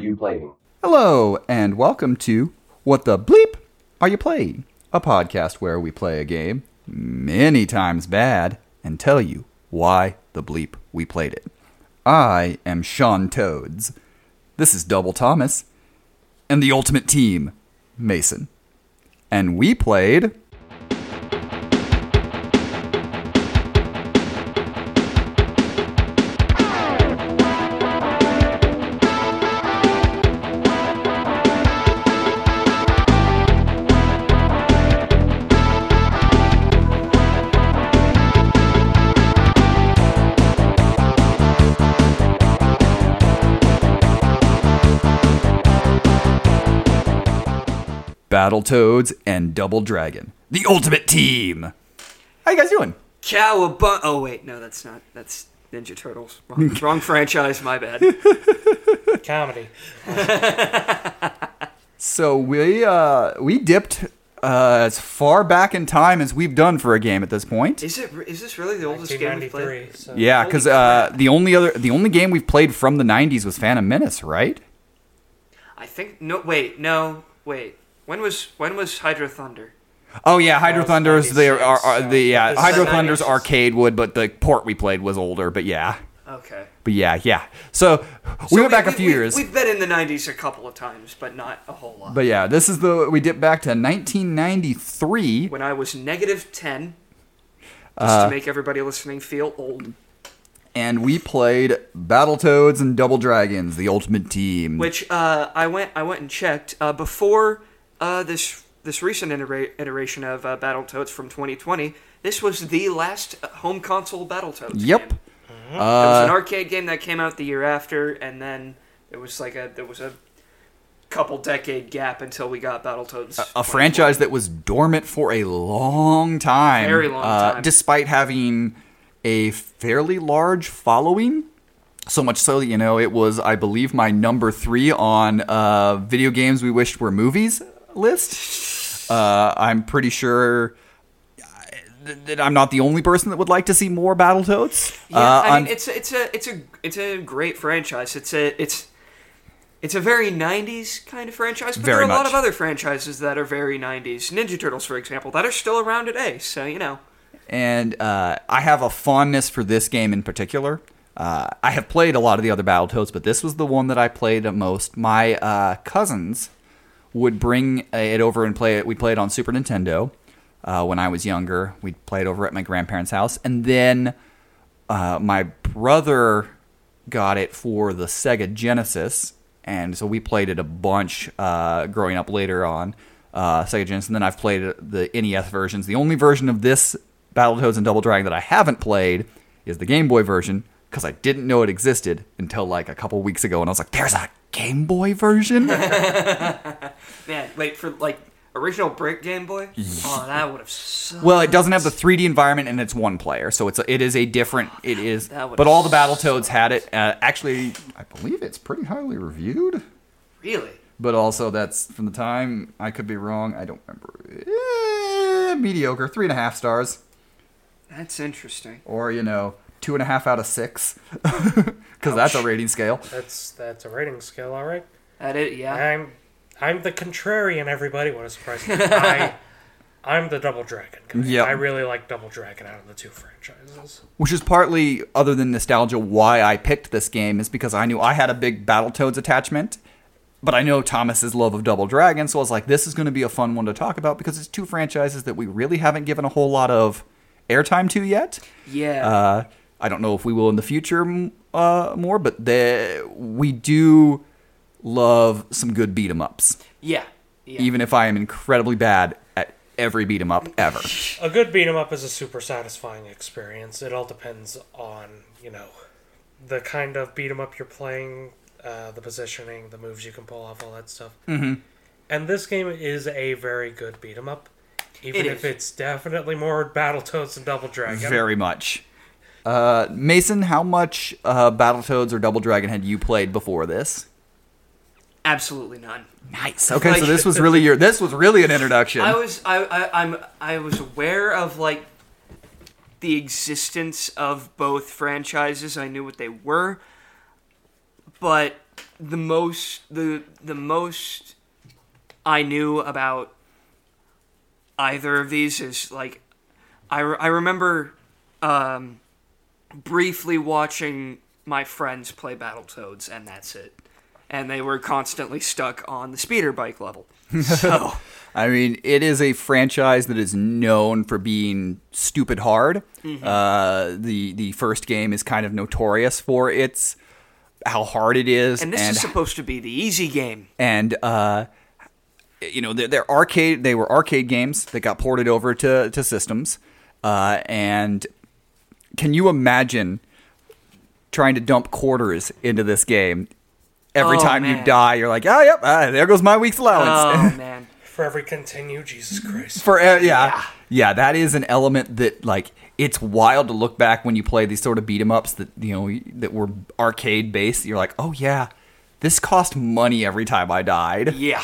you playing? Hello, and welcome to What the Bleep Are You Playing? A podcast where we play a game, many times bad, and tell you why the bleep we played it. I am Shawn Toads. This is Double Thomas. And the ultimate team, Mason. And we played. Battletoads and Double Dragon. The ultimate team. How you guys doing? Cowabunga. Oh wait, no, that's not. That's Ninja Turtles. Wrong, wrong franchise. My bad. Comedy. So we uh we dipped uh as far back in time as we've done for a game at this point. Is it? Is this really the oldest game we've played? So Yeah, because uh, the only other the only game we've played from the '90s was Phantom Menace, right? I think. No. Wait. No. Wait. When was when was Hydro Thunder? Oh yeah, Hydro was Thunders. They are, are, the yeah this is Hydro the Thunders 90s. arcade would, but the port we played was older. But yeah, Okay. but yeah, yeah. So we So went back a few we- years. We've been in the '90s a couple of times, but not a whole lot. but yeah, this is the we dipped back to 1993. when I was negative ten, just Uh, to make everybody listening feel old. and we played Battletoads and Double Dragons, the ultimate team. Which uh, I went I went and checked uh, before uh, this this recent itera- iteration of uh, Battletoads from 2020. This was the last uh, home console Battletoads. Yep. game. It was an Uh, arcade game that came out the year after, and then it was like a there was a couple decade gap until we got Battletoads. a franchise that was dormant for a long time. Very long uh, time. Despite having a fairly large following. So much so that, you know, it was, I believe, my number three on uh, video games we wished were movies list. Uh, I'm pretty sure that I'm not the only person that would like to see more Battletoads. Yeah, Uh, I mean it's a, it's a it's a it's a great franchise. It's a it's it's a very '90s kind of franchise, but there are a lot of other franchises that are very '90s. Ninja Turtles, for example, that are still around today. So you know, and uh, I have a fondness for this game in particular. Uh, I have played a lot of the other Battletoads, but this was the one that I played the most. My uh, cousins would bring it over and play it. We played it on Super Nintendo uh, when I was younger. We'd play it over at my grandparents' house, and then uh, my brother got it for the Sega Genesis, and so we played it a bunch uh, growing up later on uh, Sega Genesis. And then I've played the NES versions. The only version of this Battletoads and Double Dragon that I haven't played is the Game Boy version because I didn't know it existed until like a couple weeks ago, and I was like, "There's a Game Boy version." man, wait for like original Brick Game Boy. Oh, that would have. sucked. Well, it doesn't have the 3D environment, and it's one player, so it's a, it is a different. It is, That would've but all the Battletoads had it. Uh, actually, I believe it's pretty highly reviewed. really. But also, that's from the time I could be wrong. I don't remember. Eh, mediocre, three and a half stars, That's interesting. or you know, two and a half out of six, because that's a rating scale. that's that's a rating scale, all right. That it, yeah. I'm I'm the contrarian. Everybody, what a surprise! I I'm the Double Dragon guy. Yep. I really like Double Dragon out of the two franchises. Which is partly, other than nostalgia, why I picked this game is because I knew I had a big Battletoads attachment, but I know Thomas's love of Double Dragon, so I was like, this is going to be a fun one to talk about because it's two franchises that we really haven't given a whole lot of airtime to yet. Yeah. Uh, I don't know if we will in the future uh, more, but the, we do love some good beat 'em ups, yeah. Yeah. even if I am incredibly bad at every beat 'em up ever. A good beat 'em up is a super satisfying experience. It all depends on you know the kind of beat 'em up you're playing, uh, the positioning, the moves you can pull off, all that stuff. Mm-hmm. And this game is a very good beat 'em up, even It if is. it's definitely more Battletoads and Double Dragon. Very much. Uh, Mason, how much uh, Battletoads or Double Dragon had you played before this? Absolutely none. Nice. Okay, so this was really your. This was really an introduction. I was I, I I'm I was aware of like the existence of both franchises. I knew what they were, but the most the the most I knew about either of these is like I, re- I remember um, briefly watching my friends play Battletoads and that's it. And they were constantly stuck on the speeder bike level. So I mean, it is a franchise that is known for being stupid hard. Uh, the the first game is kind of notorious for its how hard it is, and this is supposed to be the easy game. and uh, you know they're, they're arcade. They were arcade games that got ported over to to systems. Uh, and can you imagine trying to dump quarters into this game? Every Oh, time you die, you're like, oh, yep, ah, there goes my week's allowance. Oh man. For every continue, Jesus Christ. For uh, yeah. yeah, that is an element that like it's wild to look back when you play these sort of beat 'em ups that you know that were arcade based. You're like, oh yeah, this cost money every time I died. Yeah.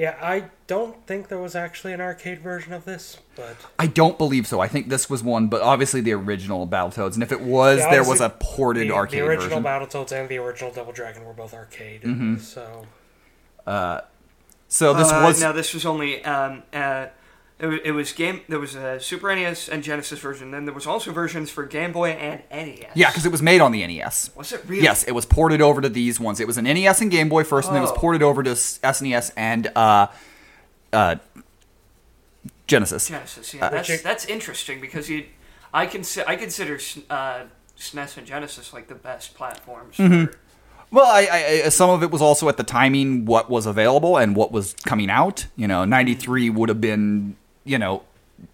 Yeah, I don't think there was actually an arcade version of this, but I don't believe so. I think this was one, but obviously the original Battletoads. And if it was, Yeah, there was a ported the, arcade the original version. Battletoads and the original Double Dragon were both arcade. Mm-hmm. So so this Uh, was no. This was only um, uh, it, wa- it was game. There was a Super NES and Genesis version. Then there was also versions for Game Boy and NES. yeah, because it was made on the NES. was it really? Yes, it was ported over to these ones. It was an NES and Game Boy first, and then it was Oh. ported over to SNES and uh, uh, Genesis. Genesis. Yeah, that's that's interesting because you, I consider I consider uh, SNES and Genesis like the best platforms. Mm-hmm. For, Well, I, I, I- some of it was also at the timing what was available and what was coming out. You know, '93 would have been you know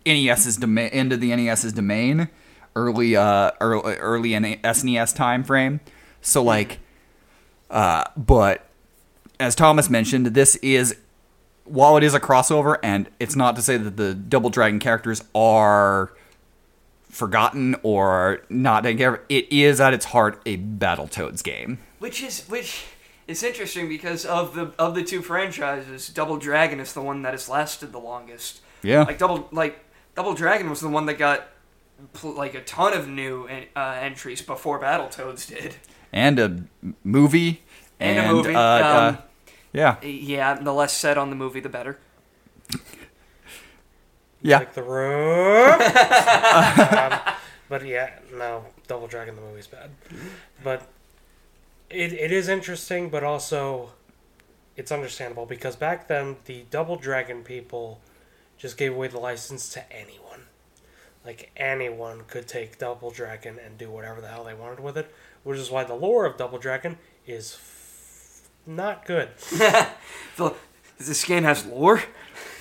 NES's domain end of the NES's domain, early uh early, early SNES time frame. So like, uh, but as Thomas mentioned, this is while it is a crossover, and it's not to say that the Double Dragon characters are forgotten or not taken care of. It is at its heart a Battletoads game. which is which is interesting because of the of the two franchises, Double Dragon is the one that has lasted the longest. Yeah. Like double like Double Dragon was the one that got pl- like a ton of new uh, entries before Battletoads did. and a movie And and, a movie, Uh, uh, um, yeah, Yeah, the less said on the movie, the better. yeah. like the room. um, but yeah, no, Double Dragon the movie's bad. But it, it is interesting, but also it's understandable because back then the Double Dragon people just gave away the license to anyone. Like anyone could take Double Dragon and do whatever the hell they wanted with it, which is why the lore of Double Dragon is f- not good. The, this game has lore.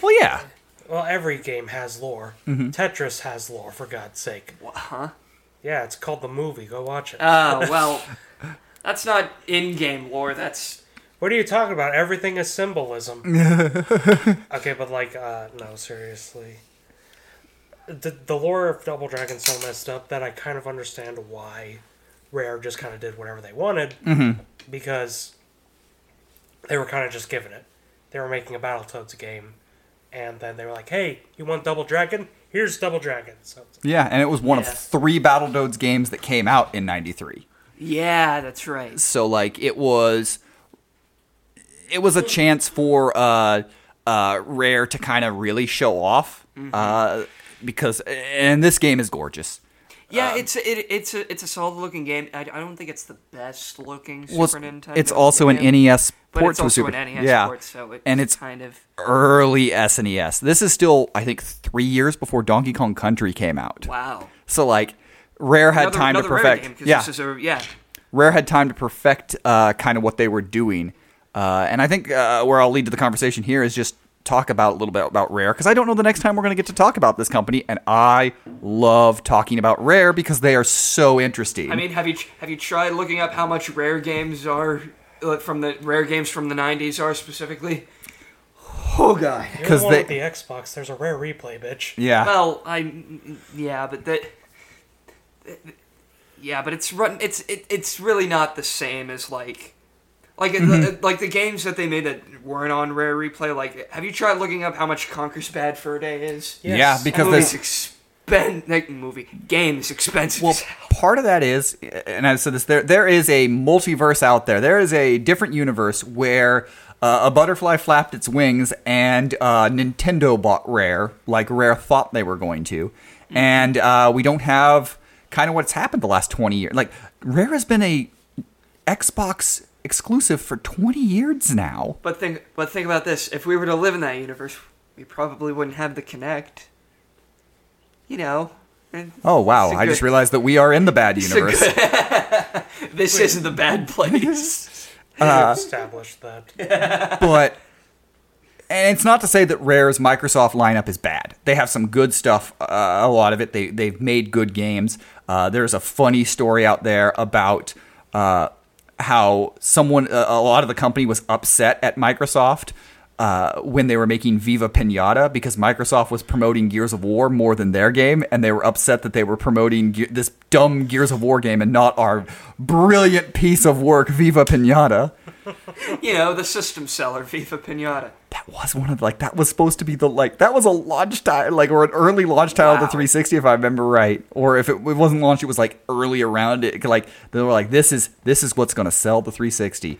Well, yeah. Well, every game has lore. Mm-hmm. Tetris has lore, for God's sake. Huh? Yeah, it's called the movie. Go watch it. Oh well, that's not in-game lore. That's what are you talking about? Everything is symbolism. okay, but like, uh, no, seriously. The, the lore of Double Dragon's so messed up that I kind of understand why Rare just kind of did whatever they wanted. Because they were kind of just given it. They were making a Battletoads game. And then they were like, hey, you want Double Dragon? Here's Double Dragon. So Yeah, and it was one Yeah. of three Battletoads games that came out in 93. yeah, that's right. So like it was it was a chance for uh uh Rare to kind of really show off uh because and this game is gorgeous. Yeah, it's it, it's a it's a solid looking game. I, I don't think it's the best looking Super it's, Nintendo. it's also an NES port it's to also Super an NES yeah. port, so it's and it's kind of early SNES. This is still I think 3 years before Donkey Kong Country came out. wow. So like Rare had Another, time to another Rare perfect game, yeah. A, yeah. Rare had time to perfect uh, kind of what they were doing. Uh, and I think uh, where I'll lead to the conversation here is just talk about a little bit about Rare because I don't know the next time we're going to get to talk about this company, and I love talking about Rare because they are so interesting. I mean, have you have you tried looking up how much Rare games are uh, from the Rare games from the '90s are specifically? Oh god. You're 'Cause the they- with the Xbox. There's a rare replay, bitch. yeah, Well, I yeah, but that yeah, but it's run. It's it, it's really not the same as like. Like Mm-hmm. the, like the games that they made that weren't on Rare Replay. Like, have you tried looking up how much Conker's Bad Fur Day is? Yes. yeah, because that there's movie's Ben, like, movie game is expensive. Well, part of that is, and I've said this, there there is a multiverse out there. There is a different universe where uh, a butterfly flapped its wings and uh, Nintendo bought Rare, like Rare thought they were going to, and uh, we don't have kind of what's happened the last twenty years. Like Rare has been a Xbox exclusive for twenty years now. But think, but think about this: if we were to live in that universe, we probably wouldn't have the Kinect. You know. Oh wow! it's a I just realized that we are in the bad a universe. This isn't the bad place. Uh, established that. but and it's not to say that Rare's Microsoft lineup is bad. They have some good stuff. Uh, a lot of it. They they've made good games. Uh, there's a funny story out there about uh, how someone, a lot of the company was upset at Microsoft. Uh, when they were making Viva Pinata, because Microsoft was promoting Gears of War more than their game, and they were upset that they were promoting Ge- this dumb Gears of War game and not our brilliant piece of work, Viva Pinata. You know, the system seller, Viva Pinata. that was one of like that was supposed to be the like that was a launch title like or an early launch title of the 360 if I remember right or if it, it wasn't launched it was like early around it like they were like this is this is what's gonna sell the 360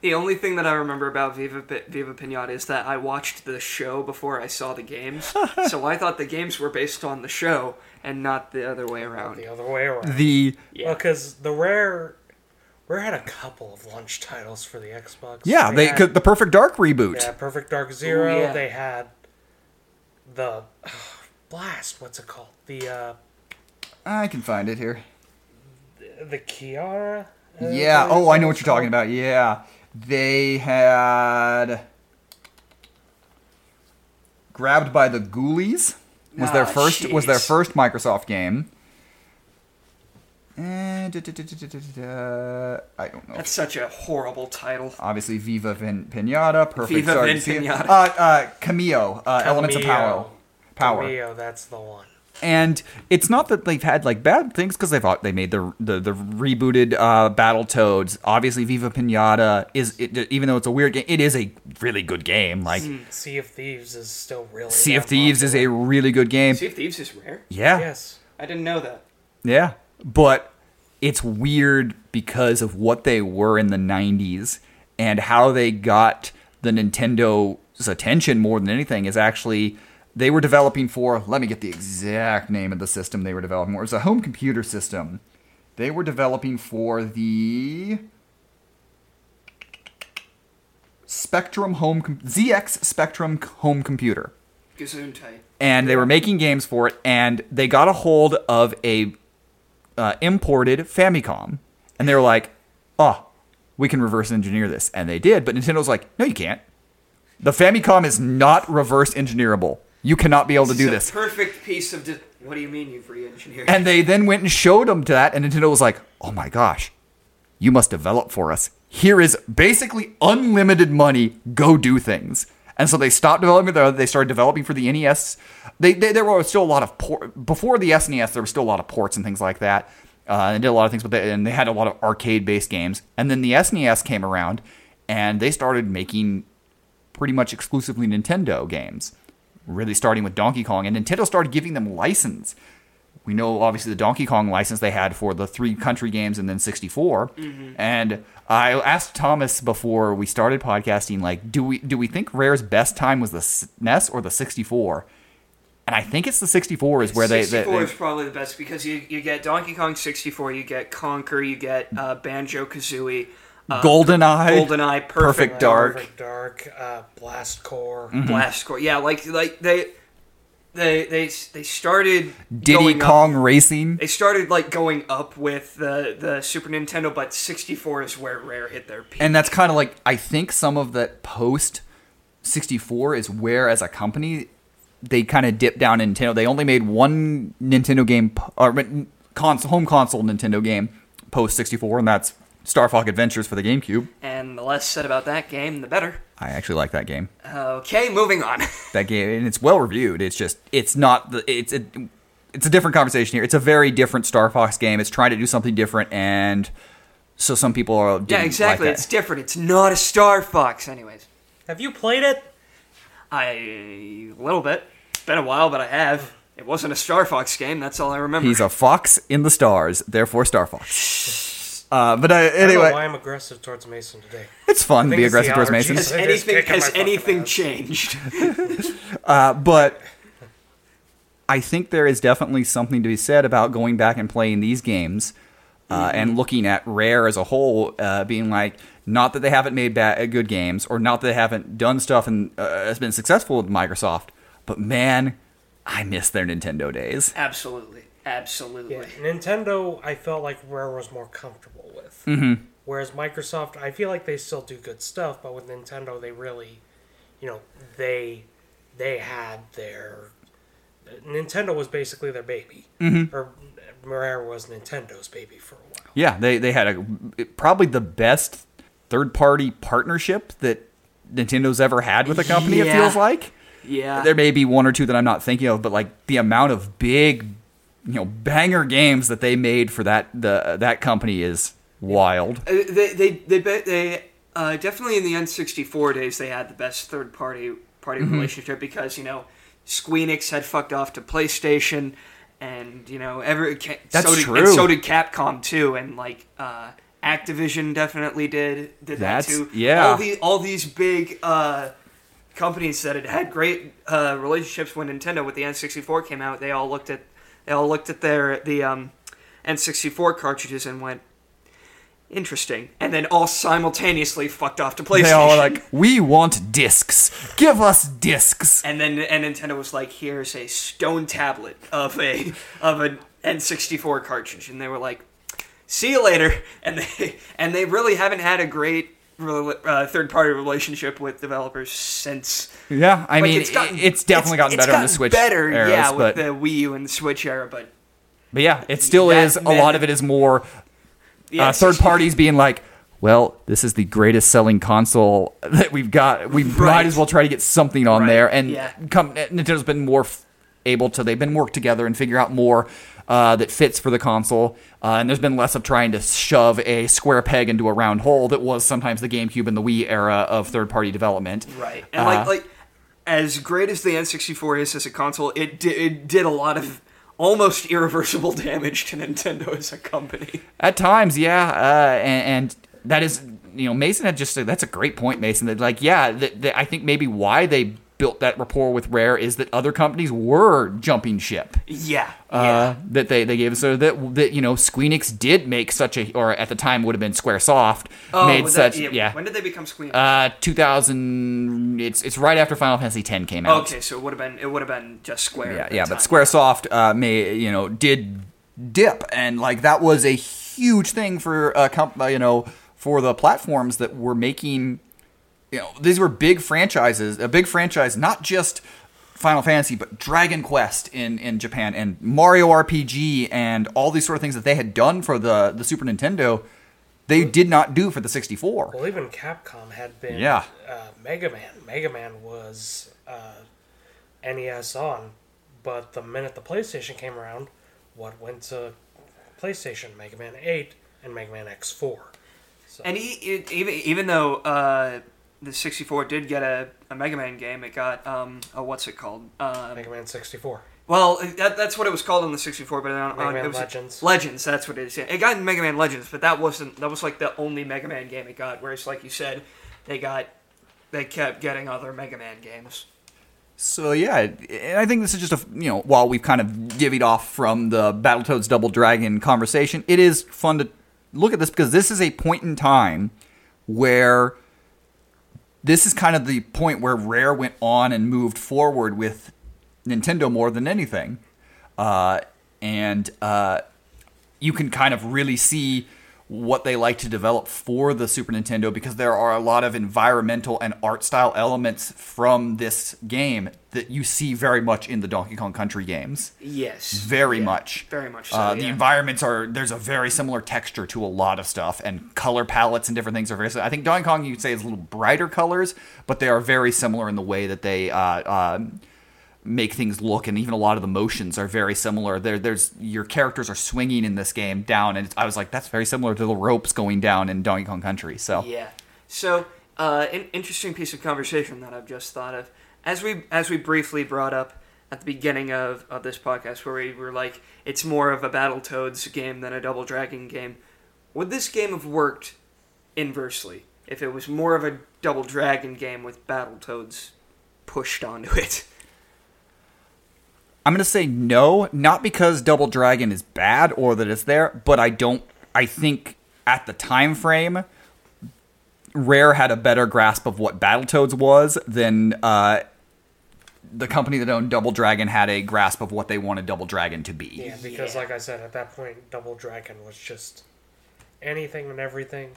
The only thing that I remember about Viva Viva Pinata is that I watched the show before I saw the games, so I thought the games were based on the show and not the other way around. The other way around. the Yeah. because the rare, rare had a couple of launch titles for the Xbox. yeah they had- could the Perfect Dark reboot Yeah, Perfect Dark Zero. yeah. They had the blast. What's it called? The uh, I can find it here the Kiara. uh, yeah oh I know what you're talking about yeah they had grabbed by the Ghoulies was their Ah, first was their first Microsoft game. And da- da- da- I don't know. That's such a horrible title. Obviously, Viva Vin Pinata, Perfect Viva Vin Pinata. Uh, uh, Kameo, uh, Elements of Power. Power. Kameo, that's the one. And it's not that they've had like bad things because they've they made the the, the rebooted uh, Battletoads. Obviously, Viva Pinata is it, even though it's a weird game, it is a really good game. Like Sea of Thieves is still really. Sea of damn Thieves is a really good game. Sea of Thieves is rare. Yeah, Yes. I didn't know that. Yeah, but it's weird because of what they were in the 90s and how they got the Nintendo's attention more than anything is actually they were developing for let me get the exact name of the system they were developing for. It was a home computer system. They were developing for the Spectrum home com- ZX Spectrum home computer and they were making games for it, and they got a hold of a uh, imported Famicom, and they were like, "Oh, we can reverse engineer this," and they did. But Nintendo's like, "No, you can't. The Famicom is not reverse engineerable. You cannot be able to do this." a perfect piece of. Di- what do you mean you've re-engineered? And they then went and showed them to that, and Nintendo was like, "Oh my gosh, you must develop for us. Here is basically unlimited money. Go do things." And so they stopped developing. They they started developing for the NES. They, they there were still a lot of port before the SNES. There were still a lot of ports and things like that. Uh, they did a lot of things, but they, and they had a lot of arcade-based games. And then the SNES came around, and they started making pretty much exclusively Nintendo games. Really starting with Donkey Kong, and Nintendo started giving them license. We know obviously the Donkey Kong license they had for the three country games and then 64. And I asked Thomas before we started podcasting, like, do we do we think Rare's best time was the SNES or the 64? And I think it's the 64 is where they, they, 64 is probably the best because you, you get Donkey Kong 64, you get Conker, you get uh, Banjo Kazooie, uh, GoldenEye, GoldenEye, Perfect, Perfect Dark. Perfect Dark, uh, Blast Corps. Mm-hmm. Blast Corps. Yeah, like like they they they they started Diddy going up- Kong Racing. They started like going up with the the Super Nintendo, but 64 is where Rare hit their peak. and that's kind of like I think some of that post 64 is where as a company they kind of dipped down Nintendo. They only made one Nintendo game or console, home console Nintendo game post 64 and that's Star Fox Adventures for the GameCube. and the less said about that game, the better. I actually like that game. Okay, moving on. That game and it's well reviewed. It's just it's not the it's a, it's a different conversation here. It's a very different Star Fox game. It's trying to do something different and so some people are yeah, exactly. Like it's different. It's not a Star Fox, anyways. Have you played it? I a little bit. It's been a while, but I have. It wasn't a Star Fox game. That's all I remember. He's a fox in the stars, therefore Star Fox. Uh, but uh, I don't know anyway, why I'm aggressive towards Mason today. it's fun to be aggressive towards. Mason. has anything has anything changed? Uh, but I think there is definitely something to be said about going back and playing these games uh, and looking at Rare as a whole, uh, being like, not that they haven't made bad, good games or not that they haven't done stuff and uh, has been successful with Microsoft, but man, I miss their Nintendo days. Absolutely, absolutely. Yeah, Nintendo, I felt like Rare was more comfortable with. Mm-hmm. Whereas Microsoft, I feel like they still do good stuff, but with Nintendo, they really, you know, they they had their Nintendo was basically their baby, mm-hmm. or Rare was Nintendo's baby for a while. Yeah, they, they had a probably the best third party partnership that Nintendo's ever had with a company. It feels like. Yeah. there may be one or two that I'm not thinking of, but like the amount of big, you know, banger games that they made for that the that company is wild. Uh, they they they they uh, definitely in the N64 days they had the best third party party Mm-hmm. relationship because you know Squeenix had fucked off to PlayStation and you know every That's so did, true. and so did Capcom too and like uh, Activision definitely did did That's- that too. yeah. all these all these big uh, companies that had had great uh, relationships when Nintendo with the N64 came out they all looked at they all looked at their the um, N64 cartridges and went interesting, and then all simultaneously fucked off to PlayStation. They all were like, "We want discs. Give us discs." and then and Nintendo was like, "Here's a stone tablet of a of an N64 cartridge," and they were like, "See you later." And they and they really haven't had a great uh, third party relationship with developers since. Yeah, I Like, mean, it's, gotten- it's definitely gotten it's better in the gotten Switch Better, eras, yeah, but, with the Wii U and the Switch era, but but yeah, it still that is. A lot of it is more the uh, third parties being like, "Well, this is the greatest selling console that we've got. We might as well try to get something on Right, there." And yeah. come, Nintendo's been more f- able to. They've been work together and figure out more uh, that fits for the console. Uh, and there's been less of trying to shove a square peg into a round hole that was sometimes the GameCube and the Wii era of third party development. Right, and Uh, like like as great as the N64 is as a console, it did, it did a lot of almost irreversible damage to Nintendo as a company. At times, yeah, uh, and, and that is, you know, Mason had just that's a great point, Mason. That like, yeah, that, that I think maybe why they built that rapport with Rare is that other companies were jumping ship. Yeah, Uh, yeah, That they, they gave us so that that you know Squeenix did make such a or at the time would have been SquareSoft made was that- such yeah, When did they become Squeenix? uh 2000 it's it's right after Final Fantasy X came out okay, so it would have been it would have been just Square. yeah yeah but squaresoft uh may you know did dip and like that was a huge thing for uh comp- uh, you know for the platforms that were making you know these were big franchises a big franchise not just Final Fantasy, but Dragon Quest in, in Japan and Mario RPG and all these sort of things that they had done for the, the Super Nintendo, they did not do for the 64. Well, even Capcom had been Yeah. uh, Mega Man. Mega Man was uh, NES on, but the minute the PlayStation came around, what went to PlayStation? Mega Man 8 and Mega Man X4. So, And he, it, even even though uh, the 64 did get a, a Mega Man game, it got um, a what's it called? Um, Mega Man 64. Well, that, that's what it was called on the 64, but on, Mega on, Man it was Legends. Legends, that's what it is. Yeah. It got Mega Man Legends, but that wasn't that was like the only Mega Man game it got. Whereas, like you said, they got they kept getting other Mega Man games. So yeah, and I think this is just a you know while we've kind of divvied off from the Battletoads Double Dragon conversation, it is fun to look at this because this is a point in time where this is kind of the point where Rare went on and moved forward with Nintendo more than anything, uh, and uh, you can kind of really see what they like to develop for the Super Nintendo because there are a lot of environmental and art style elements from this game that you see very much in the Donkey Kong Country games. Yes, Very Yeah, much. very much so. Uh, the yeah. environments are there's a very similar texture to a lot of stuff, and color palettes and different things are very. similar. I think Donkey Kong you could say is a little brighter colors, but they are very similar in the way that they uh, uh, make things look, and even a lot of the motions are very similar. There, there's your characters are swinging in this game down, and I was like, that's very similar to the ropes going down in Donkey Kong Country. So Yeah. So, uh, an interesting piece of conversation that I've just thought of. As we as we briefly brought up at the beginning of, of this podcast where we were like, it's more of a battle toads game than a Double Dragon game. Would this game have worked inversely if it was more of a Double Dragon game with battle toads pushed onto it? I'm gonna say no, not because Double Dragon is bad or that it's there, but I don't. I think at the time frame, Rare had a better grasp of what Battletoads was than uh, the company that owned Double Dragon had a grasp of what they wanted Double Dragon to be. Yeah, because Yeah. like I said, at that point, Double Dragon was just anything and everything.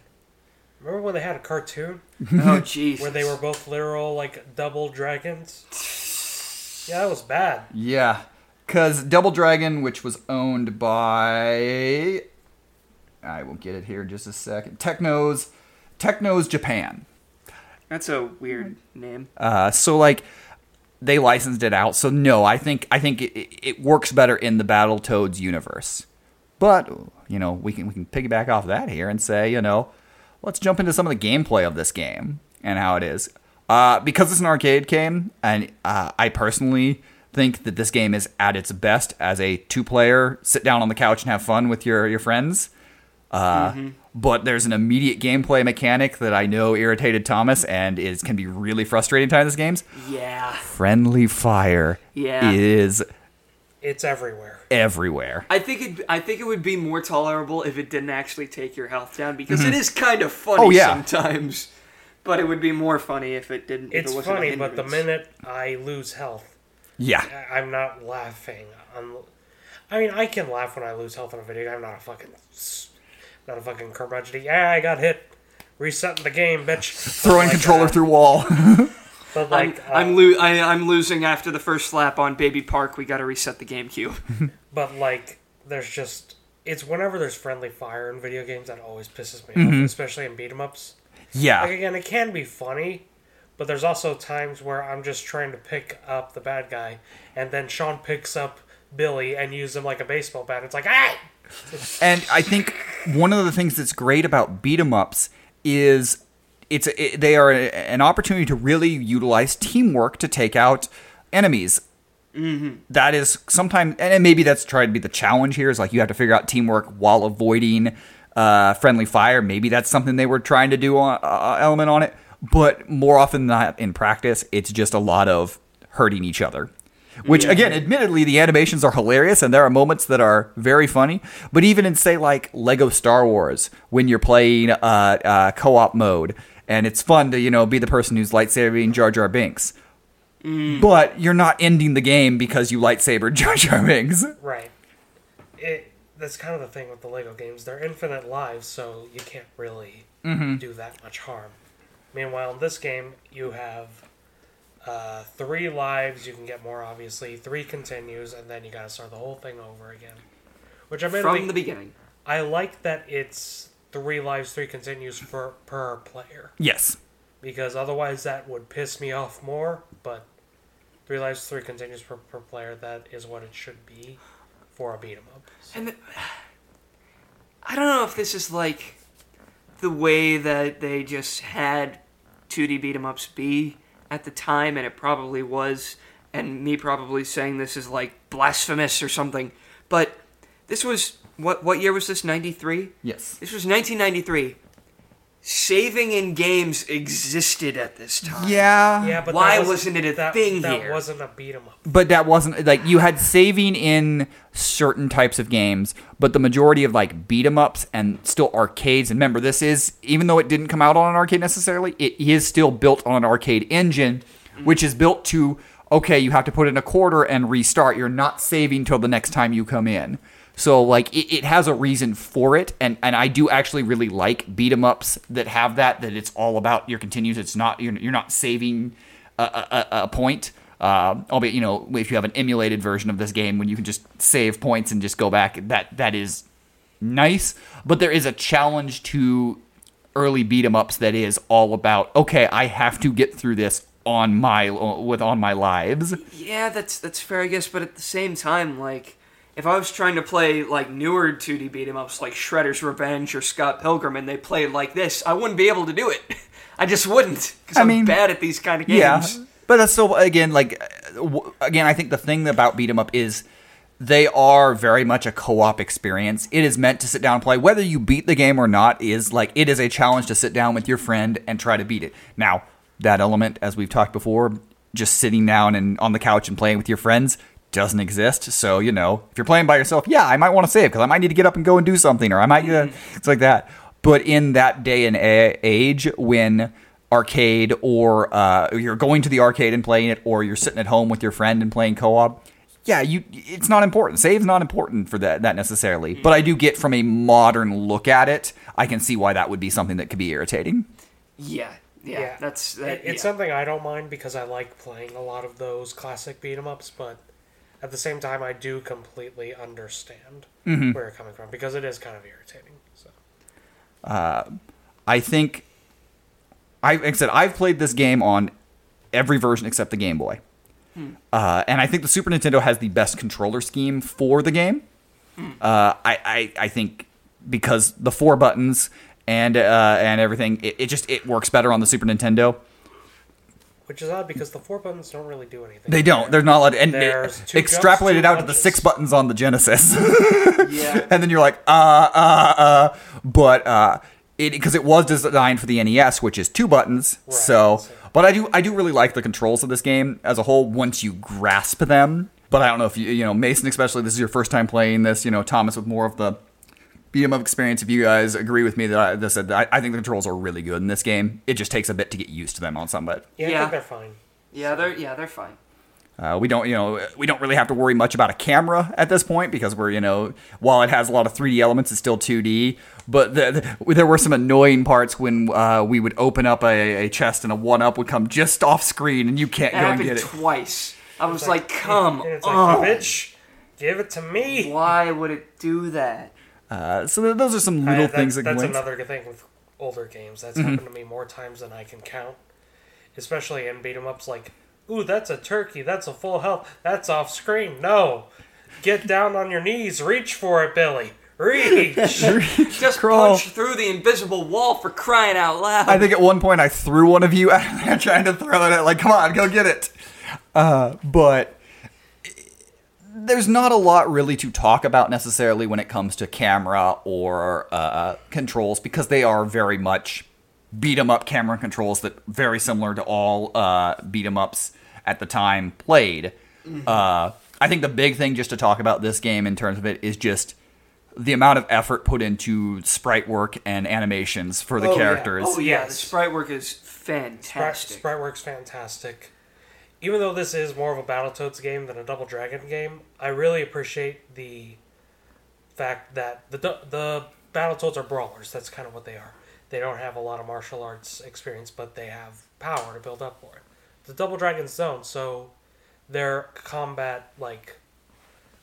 Remember when they had a cartoon oh, jeez. where they were both literal like double dragons? Yeah, that was bad. Yeah, because Double Dragon, which was owned by, I will get it here in just a second. Technos, Technos Japan. That's a weird name. Uh, so like they licensed it out. So no, I think I think it, it, it works better in the Battletoads universe. But you know we can we can piggyback off that here and say you know let's jump into some of the gameplay of this game and how it is. Uh, because it's an arcade game, and uh, I personally think that this game is at its best as a two-player sit down on the couch and have fun with your your friends. Uh, But there's an immediate gameplay mechanic that I know irritated Thomas and is can be really frustrating times this games. Yeah. Friendly fire Yeah. is It's everywhere. everywhere. I think it. I think it would be more tolerable if it didn't actually take your health down because it is kind of funny Mm-hmm. Oh, yeah. sometimes. But it would be more funny if it didn't. if It's it wasn't funny, but the minute I lose health, Yeah. I- I'm not laughing. I'm, I mean, I can laugh when I lose health in a video. game. I'm not a fucking, not a fucking curmudgeon. Yeah, I got hit. Resetting the game, bitch. Throwing Like controller that. through wall. But I'm like, uh, I'm, lo- I, I'm losing after the first slap on Baby Park. We got to reset the GameCube. but like, there's just it's whenever there's friendly fire in video games that always pisses me Mm-hmm. off, especially in beat 'em ups. Like yeah. again, it can be funny, but there's also times where I'm just trying to pick up the bad guy, and then Shawn picks up Billy and uses him like a baseball bat. It's like, ah, And I think one of the things that's great about beat 'em ups is it's it, they are a, an opportunity to really utilize teamwork to take out enemies. That is sometimes, and maybe that's trying to be the challenge here. Is like you have to figure out teamwork while avoiding uh, friendly fire. Maybe that's something they were trying to do on uh, element on it. But more often than not, in practice, it's just a lot of hurting each other. Which again, admittedly, the animations are hilarious, and there are moments that are very funny. But even in say like Lego Star Wars, when you're playing uh, uh, co-op mode, and it's fun to you know be the person who's lightsabering Jar Jar Binks, but you're not ending the game because you lightsaber Jar Jar Binks. right. It that's kind of the thing with the Lego games. They're infinite lives, so you can't really do that much harm. Meanwhile, in this game, you have uh, three lives. You can get more, obviously. Three continues, and then you got to start the whole thing over again. Which I mean, From the beginning. I like that it's three lives, three continues for per player Yes, because otherwise that would piss me off more. But three lives, three continues per, per player. That is what it should be for a beat 'em up. And the, I don't know if this is like the way that they just had 2D beat 'em ups be at the time, and it probably was. And me probably saying this is like blasphemous or something, but this was what what year was this? 93. yes. This was 1993. Saving in games existed at this time. Yeah, Yeah, but Why that wasn't it a that, thing that here? wasn't a beat 'em up. but that wasn't like you had saving in certain types of games, but the majority of like beat 'em ups and still arcades. And remember, this is even though it didn't come out on an arcade necessarily, it is still built on an arcade engine, mm. which is built to okay, you have to put in a quarter and restart. You're not saving till the next time you come in. So like it, it has a reason for it, and and I do actually really like beat 'em ups that have that. That it's all about your continues. It's not you're, you're not saving a, a, a point. Uh, albeit, you know, if you have an emulated version of this game when you can just save points and just go back, that that is nice. But there is a challenge to early beat 'em ups that is all about okay, I have to get through this on my with on my lives. Yeah, that's that's fair, I guess. But at the same time, like, if I was trying to play like newer 2D beat 'em ups like Shredder's Revenge or Scott Pilgrim, and they played like this, I wouldn't be able to do it. I just wouldn't because I I'm mean, bad at these kind of games. Yeah, but that's still again like w- again, I think the thing about beat 'em up is they are very much a co-op experience. It is meant to sit down and play. Whether you beat the game or not is like it is a challenge to sit down with your friend and try to beat it. Now, that element, as we've talked before, just sitting down and on the couch and playing with your friends doesn't exist. So you know, if you're playing by yourself, yeah, I might want to save because I might need to get up and go and do something, or I might uh, it's like that. But in that day and a- age when arcade or uh, you're going to the arcade and playing it, or you're sitting at home with your friend and playing co-op. Yeah, you. It's not important. Save's not important for that that necessarily. But I do get from a modern look at it, I can see why that would be something that could be irritating. Yeah, yeah, that's that, It- it's yeah. something I don't mind because I like playing a lot of those classic beat 'em ups, but at the same time, I do completely understand Mm-hmm. where you're coming from because it is kind of irritating. So I think I like I said I've played this game on every version except the Game Boy, uh, and I think the Super Nintendo has the best controller scheme for the game. Uh, I, I I think because the four buttons and uh, and everything, it, it just it works better on the Super Nintendo. Which is odd because the four buttons don't really do anything. They don't. They're not allowed. And There's it, two jumps, extrapolate it two out to the punches. six buttons on the Genesis. yeah. and then you're like, uh, uh, uh. But uh, it because it was designed for the NES, which is two buttons. Right, so, so- but I do I do really like the controls of this game as a whole once you grasp them. But I don't know if you you know Mason especially this is your first time playing this. You know Thomas with more of the beat 'em up experience. If you guys agree with me that I, that said I, I think the controls are really good in this game. It just takes a bit to get used to them on some, but. Yeah, I Yeah. think they're fine. Yeah, they're yeah, they're fine. Uh, we don't, you know, we don't really have to worry much about a camera at this point because we're, you know, while it has a lot of 3D elements, it's still 2D. But the, the, there were some annoying parts when uh, we would open up a, a chest and a one up would come just off screen and you can't That go and happened get it. twice. I was It's like, come and it's like, on. bitch, give it to me. Why would it do that? Uh, so th- those are some I- little things that that's another good thing with older games. That's Mm-hmm. happened to me more times than I can count. Especially in beat 'em ups, like, ooh, that's a turkey, that's a full health, that's off screen. No, get down on your knees, reach for it, Billy, reach. Just Crawl. punch through the invisible wall for crying out loud. I think at one point I threw one of you out there trying to throw it at, like, come on, go get it. Uh, but there's not a lot really to talk about necessarily when it comes to camera or uh, controls because they are very much beat 'em up camera controls that very similar to all uh, beat 'em ups at the time played. Uh, I think the big thing just to talk about this game in terms of it is just the amount of effort put into sprite work and animations for the Oh, yeah. characters. oh yeah, the sprite work is Sprite, fantastic. Sprite works fantastic. Even though this is more of a Battletoads game than a Double Dragon game, I really appreciate the fact that the the Battletoads are brawlers. That's kind of what they are. They don't have a lot of martial arts experience, but they have power to build up for it. The Double Dragons don't, so their combat like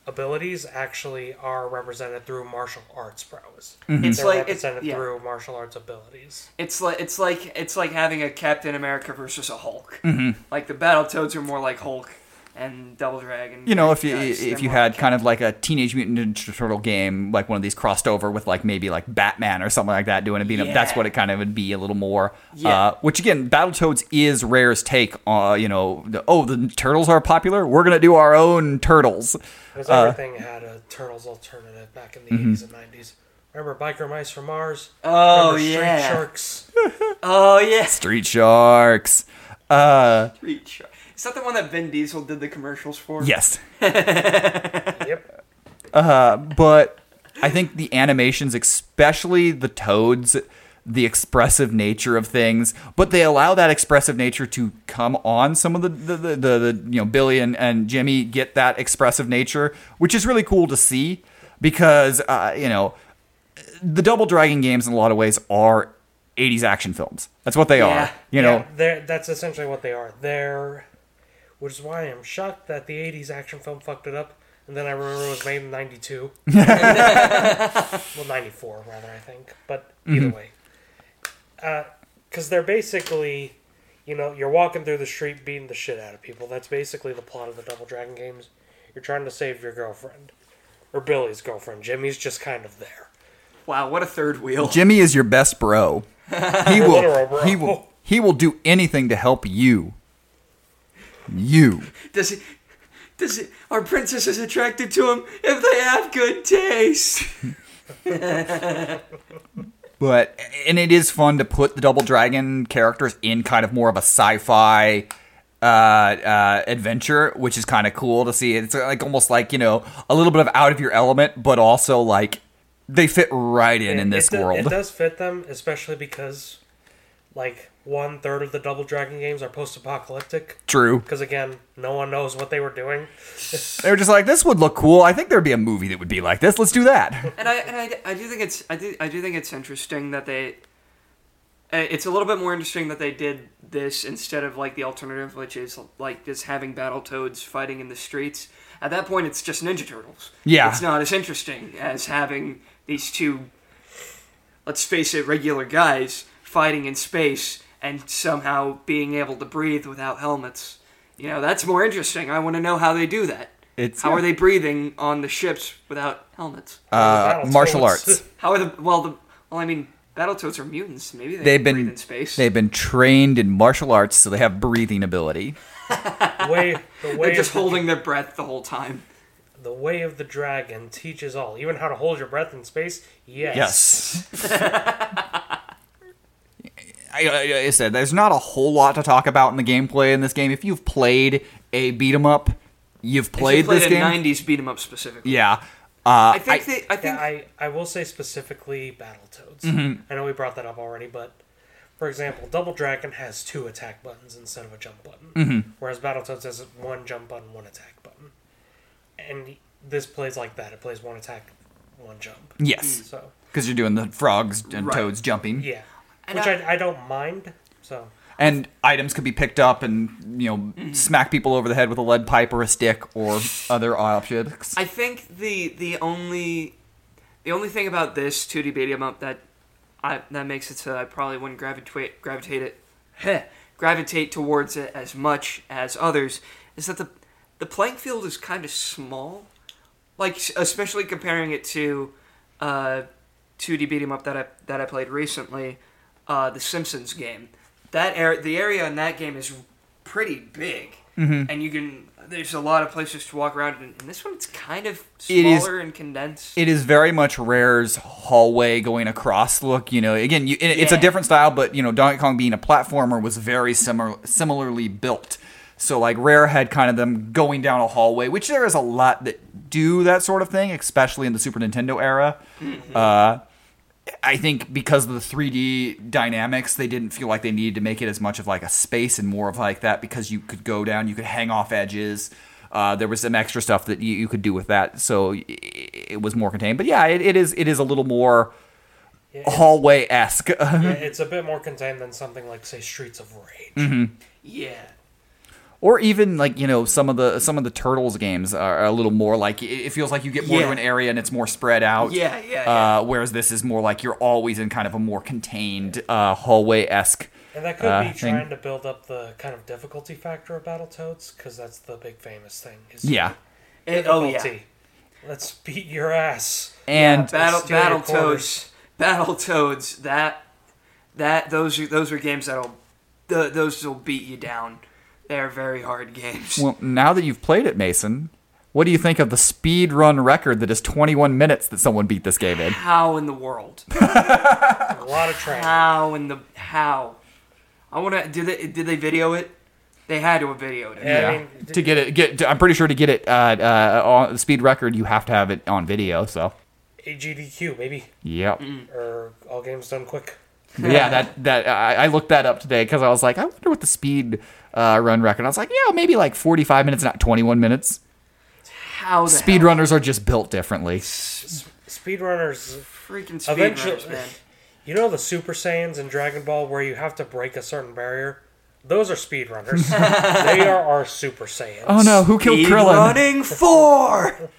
abilities actually are represented through martial arts prowess. It's They're like it's represented yeah. through martial arts abilities. It's like it's like it's like having a Captain America versus a Hulk. Mm-hmm. Like the Battletoads are more like Hulk and Double Dragon. You know, if you guys, if you had kind of like a Teenage Mutant Ninja Turtle game, like one of these crossed over with like maybe like Batman or something like that doing a beat 'em, that's what it kind of would be a little more. Yeah. Uh, which again, Battletoads is Rare's take on you know, the, oh the turtles are popular, we're gonna do our own turtles. Because Uh, everything had a Turtles alternative back in the Mm-hmm. 80s and 90s. Remember Biker Mice from Mars? Oh Remember Street. Sharks? Oh yeah. Street Sharks. Uh, Street Sharks. Is that the one that Vin Diesel did the commercials for? yes. yep. Uh, but I think the animations, especially the toads, the expressive nature of things, but they allow that expressive nature to come on. Some of the the, the, the, the you know Billy and, and Jimmy get that expressive nature, which is really cool to see because uh, you know the Double Dragon games in a lot of ways are 80s action films. That's what they Yeah. are. You know, Yeah, they're- that's essentially what they are. They're, which is why I'm shocked that the 80s action film fucked it up. And then I remember it was made in 92. well, 94, rather, I think. But either Mm-hmm. way. Because they're basically, you know, you're walking through the street beating the shit out of people. That's basically the plot of the Double Dragon games. You're trying to save your girlfriend. Or Billy's girlfriend. Jimmy's just kind of there. Wow, what a third wheel. Jimmy is your best bro. He will he will he will do anything to help you. You. Does it? Does it? Are princesses attracted to him if they have good taste? But and it is fun to put the Double Dragon characters in kind of more of a sci-fi uh, uh, adventure, which is kind of cool to see. It's like almost like you know a little bit of out of your element, but also like they fit right in in this it, do- world. It does fit them, especially because like one third of the Double Dragon games are post-apocalyptic. True. Because again, no one knows what they were doing. They were just like, this would look cool. I think there'd be a movie that would be like this. Let's do that. And I and I, I do think it's I do I do think it's interesting that they. uh, It's a little bit more interesting that they did this instead of like the alternative, which is like just having battle toads fighting in the streets. At that point, it's just Ninja Turtles. Yeah. it's not as interesting as having these two. Let's face it, regular guys fighting in space and somehow being able to breathe without helmets. You know, that's more interesting. I want to know how they do that. It's How are they breathing on the ships without helmets? uh, Battletoads. martial arts. How are the well the well I mean Battletoads are mutants. Maybe they They've been in space. they've been trained in martial arts, so they have breathing ability. Way the way They're just of the- holding their breath the whole time. The way of the dragon teaches all, even how to hold your breath in space. Yes. Yes. I, I, I said there's not a whole lot to talk about in the gameplay in this game. If you've played a beat 'em up, you've If played you played this a game. '90s beat 'em up specifically. Yeah. Uh, I think they. I think Yeah, I, I will say specifically Battletoads. Mm-hmm. I know we brought that up already, but for example, Double Dragon has two attack buttons instead of a jump button, Mm-hmm. whereas Battletoads has one jump button, one attack button, and this plays like that. It plays one attack, one jump. yes, So because you're doing the frogs and Right. toads jumping, yeah, And which I- I, I don't mind. So and items could be picked up and you know Mm-hmm. smack people over the head with a lead pipe or a stick or other objects. I think the the only the only thing about this 2D beat 'em up that I that makes it so I probably wouldn't gravitate gravitate it heh, gravitate towards it as much as others is that the the playing field is kind of small. Like especially comparing it to uh, 2D beat 'em up that I that I played recently, uh, the Simpsons game. That area, the area in that game is pretty big, and you can. There's a lot of places to walk around. And in this one, it's kind of It is- smaller and condensed. it is very much Rare's hallway going across look. You know, again, you, it- it's a different style, but you know, Donkey Kong being a platformer was very similar, similarly built. So like Rare had kind of them going down a hallway, which there is a lot that do that sort of thing, especially in the Super Nintendo era. Uh, I think because of the 3D dynamics, they didn't feel like they needed to make it as much of like a space and more of like that because you could go down, you could hang off edges. Uh, there was some extra stuff that you, you could do with that, so i- it was more contained. But yeah, it, it is it is a little more yeah, hallway esque. yeah, it's a bit more contained than something like say Streets of Rage. Mm-hmm. yeah. Or even like you know some of the some of the turtles games are a little more like it it feels like you get more to an area and it's more spread out Yeah, yeah, yeah. Uh, whereas this is more like you're always in kind of a more contained uh, hallway esque And that could uh, be thing. trying to build up the kind of difficulty factor of Battletoads, because that's the big famous thing. Is yeah It- oh yeah. difficulty. Let's beat your ass. and Battle steal your Battletoads. Battletoads. That that those are those are games that'll the, those will beat you down. They're very hard games. well now that you've played it Mason what do you think of the speed run record that is 21 minutes that someone beat this game in how in the world? A lot of training. How in the how? I want to. Did they did they video it? They had to have videoed it. Yeah. yeah. I mean, to get it get I'm pretty sure to get it uh, uh, on the speed record you have to have it on video so AGDQ, maybe. yep Or All Games Done Quick. yeah, that that I, I looked that up today because I was like, I wonder what the speed uh, run record. I was like, yeah, maybe like forty five minutes, not twenty one minutes. How the Speed hell? runners are just built differently. Speedrunners. Freaking speedrunners, man. You know the Super Saiyans in Dragon Ball where you have to break a certain barrier? Those are speedrunners. they are our Super Saiyans. Oh no, who killed Speed Krillin? running four.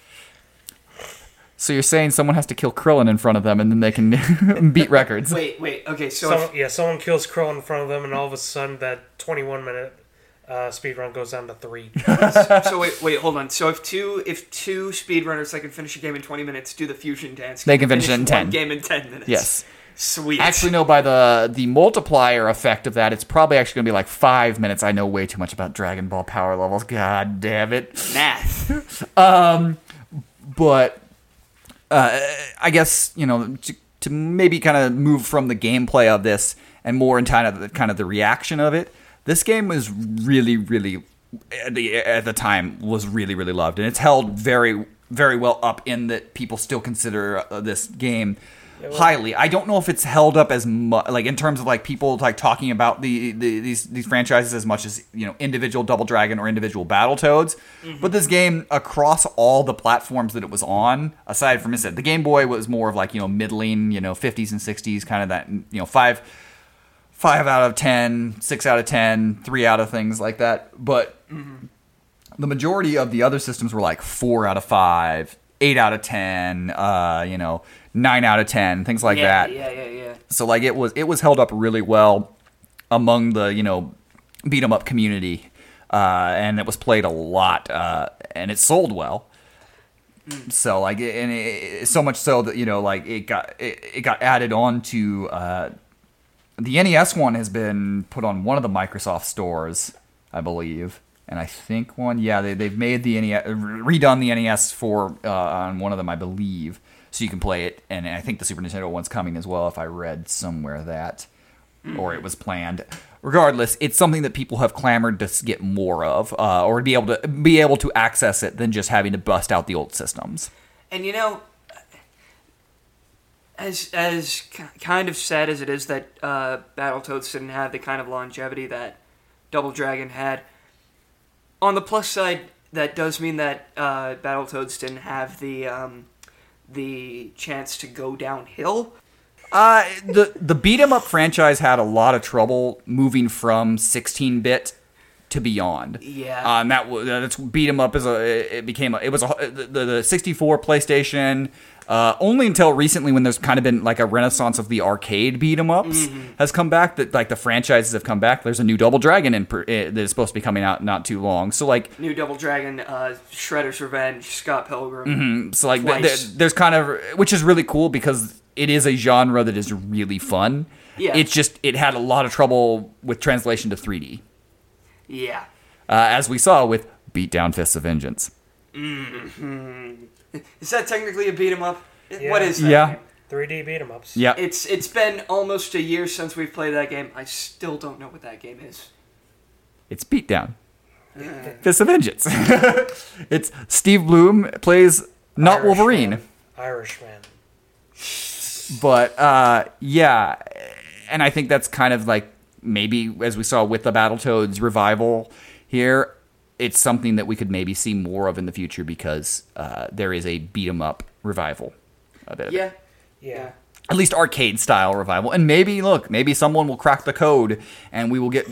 So you're saying someone has to kill Krillin in front of them and then they can beat records? wait, wait. Okay, so Someone, if, yeah, someone kills Krillin in front of them, and all of a sudden that 21 minute uh, speed run goes down to three. so wait, wait, hold on. So if two if two speedrunners that can finish a game in twenty minutes do the fusion dance, They can finish it in one 10. game in ten minutes. Yes. Sweet. Actually, no. By the the multiplier effect of that, it's probably actually going to be like five minutes. I know way too much about Dragon Ball power levels. God damn it! math. But uh, I guess you know to, to maybe kind of move from the gameplay of this and more in kind of the, kind of the reaction of it. This game was really, really at the, at the time was really, really loved, and it's held very, very well up in that people still consider uh, this game highly. I don't know if it's held up as much, like in terms of like people like talking about the, the these these franchises as much as you know individual Double Dragon or individual Battletoads. But this game across all the platforms that it was on, aside from it, the Game Boy was more of like you know middling, you know 50s and 60s kind of that you know five five out of ten, six out of ten, three out of things like that. But the majority of the other systems were like four out of five, eight out of 10, uh, you know, nine out of 10, things like yeah, that. yeah, yeah, yeah. So like it was, it was held up really well among the, you know, beat 'em up community. Uh, and it was played a lot, uh, and it sold well. So like, and it, so much so that you know, like it got it, it got added on to uh, the NES one has been put on one of the Microsoft stores, I believe, and I think one, yeah, they they've made the NES redone the NES for uh, on one of them, I believe, so you can play it, and I think the Super Nintendo one's coming as well, if I read somewhere that, or it was planned. Regardless, it's something that people have clamored to get more of, uh, or to be able to be able to access it than just having to bust out the old systems. And you know, as as kind of sad as it is that uh, Battletoads didn't have the kind of longevity that Double Dragon had, on the plus side, that does mean that uh, Battletoads didn't have the um, the chance to go downhill. Uh, the the beat 'em up franchise had a lot of trouble moving from 16 bit to beyond. Yeah. Uh, and that was that's beat 'em up as a it became a, it was a the, the 64 PlayStation. Uh, only until recently, when there's kind of been like a renaissance of the arcade beat 'em ups, has come back. That like the franchises have come back. There's a new Double Dragon in, per- eh, that is supposed to be coming out not too long. So like New Double Dragon, uh, Shredder's Revenge, Scott Pilgrim. Mm-hmm. so like th- th- there's kind of which is really cool because it is a genre that is really fun. Yeah. It's just it had a lot of trouble with translation to 3D, Yeah. uh, as we saw with Beat Down Fists of Vengeance. Is that technically a beat 'em up? Yeah. What is that? Yeah. 3D beat 'em ups. Yeah, It's it's been almost a year since we've played that game. I still don't know what that game is. it's Beat Down Fists of Vengeance. it's Steve Blum plays not Irishman. Wolverine. Irishman. but uh, yeah, and I think that's kind of like maybe as we saw with the Battletoads revival here, it's something that we could maybe see more of in the future because uh, there is a beat 'em up revival. A bit of it. Yeah. Yeah. At least arcade style revival, and maybe look, maybe someone will crack the code and we will get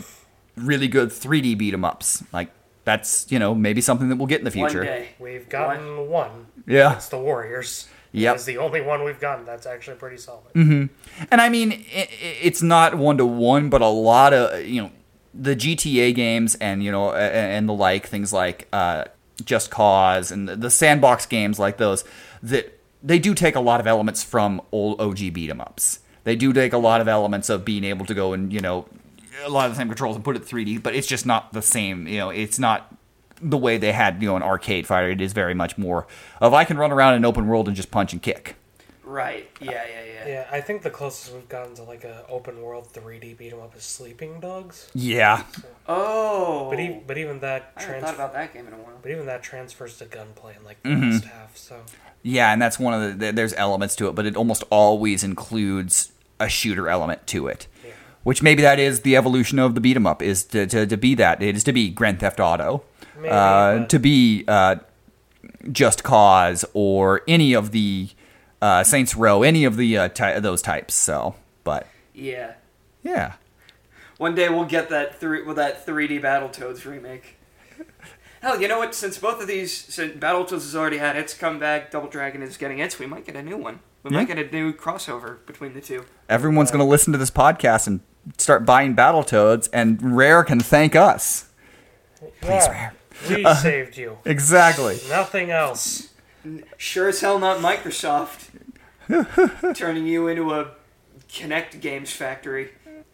really good 3D beat 'em ups. Like that's you know maybe something that we'll get in the future. One day. We've gotten one. Yeah. It's the Warriors. Yeah, It's the only one we've gotten that's actually pretty solid. Mm-hmm. And I mean, i i- it's not one to one, but a lot of you know the GTA games and you know and the like things like uh, Just Cause and the, sandbox games like those that they do take a lot of elements from old OG beat 'em ups. They do take a lot of elements of being able to go and you know a lot of the same controls and put it 3D, but it's just not the same. You know, it's not the way they had you know an arcade fighter. It is very much more of I can run around in an open world and just punch and kick. Right. Yeah. Yeah. Yeah. Yeah, I think the closest we've gotten to like a open world 3D beat 'em up is Sleeping Dogs. Yeah. Oh. But even but even that I haven't trans- thought about that game in a while. but even that transfers to gunplay in like the Mm-hmm. last half. So Yeah, and that's one of the there's elements to it, but it almost always includes a shooter element to it. Which maybe that is the evolution of the beat 'em up is to, to, to be that it is to be Grand Theft Auto, Maybe, uh, but- to be uh, Just Cause or any of the uh, Saints Row, any of the uh, ty- those types. So, but Yeah. yeah, One day we'll get that three well that 3D Battletoads remake. Hell, you know what? Since both of these, since Battletoads has already had its comeback, Double Dragon is getting its, we might get a new one. We might get a new crossover between the two. everyone's going to listen to this podcast and start buying Battletoads, and Rare can thank us. yeah, Rare. we saved you. Exactly. Nothing else. Sure as hell not Microsoft. turning you into a Kinect Games Factory.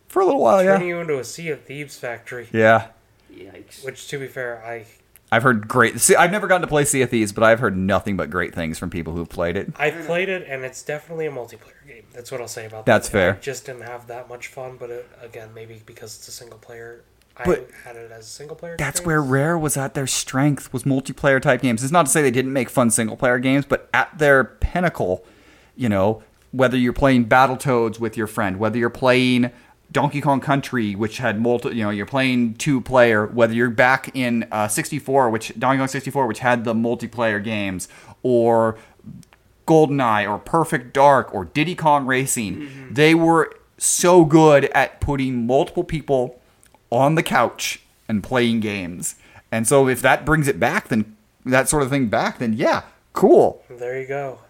For a little while, Turning yeah. you into a Sea of Thieves factory. Yeah. Yikes. Which, to be fair, I I've heard great. See, I've never gotten to play Sea of Thieves, but I've heard nothing but great things from people who've played it. I've played it, and it's definitely a multiplayer game. That's what I'll say about That's that. That's fair. I just didn't have that much fun, but it, again, maybe because it's a single player. But I had it as a single player. That's experience. where Rare was at their strength was multiplayer type games. It's not to say they didn't make fun single player games, but at their pinnacle, you know, whether you're playing Battletoads with your friend, whether you're playing Donkey Kong Country, which had multi, you know, you're playing two player, whether you're back in uh, 64, which Donkey Kong 64, which had the multiplayer games, or GoldenEye or Perfect Dark or Diddy Kong Racing, they were so good at putting multiple people on the couch and playing games. And so if that brings it back, then that sort of thing back, then yeah, cool. There you go.